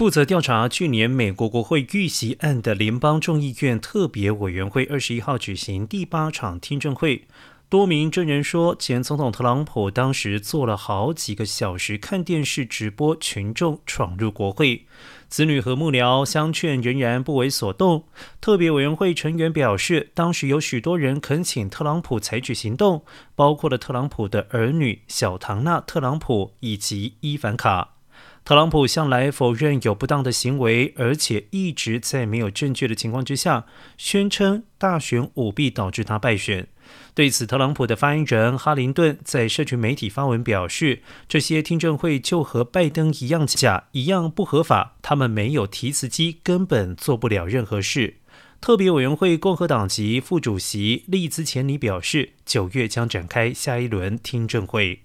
负责调查去年美国国会遇袭案的联邦众议院特别委员会二十一号举行第八场听证会。多名证人说，前总统特朗普当时坐了好几个小时看电视直播，群众闯入国会。子女和幕僚相劝，仍然不为所动。特别委员会成员表示，当时有许多人恳请特朗普采取行动，包括了特朗普的儿女小唐纳·特朗普以及伊凡卡。特朗普向来否认有不当的行为，而且一直在没有证据的情况之下，宣称大选舞弊导致他败选。对此，特朗普的发言人哈林顿在社群媒体发文表示：“这些听证会就和拜登一样假，一样不合法。他们没有提词机，根本做不了任何事。”特别委员会共和党籍副主席利兹钱尼表示：“九月将展开下一轮听证会。”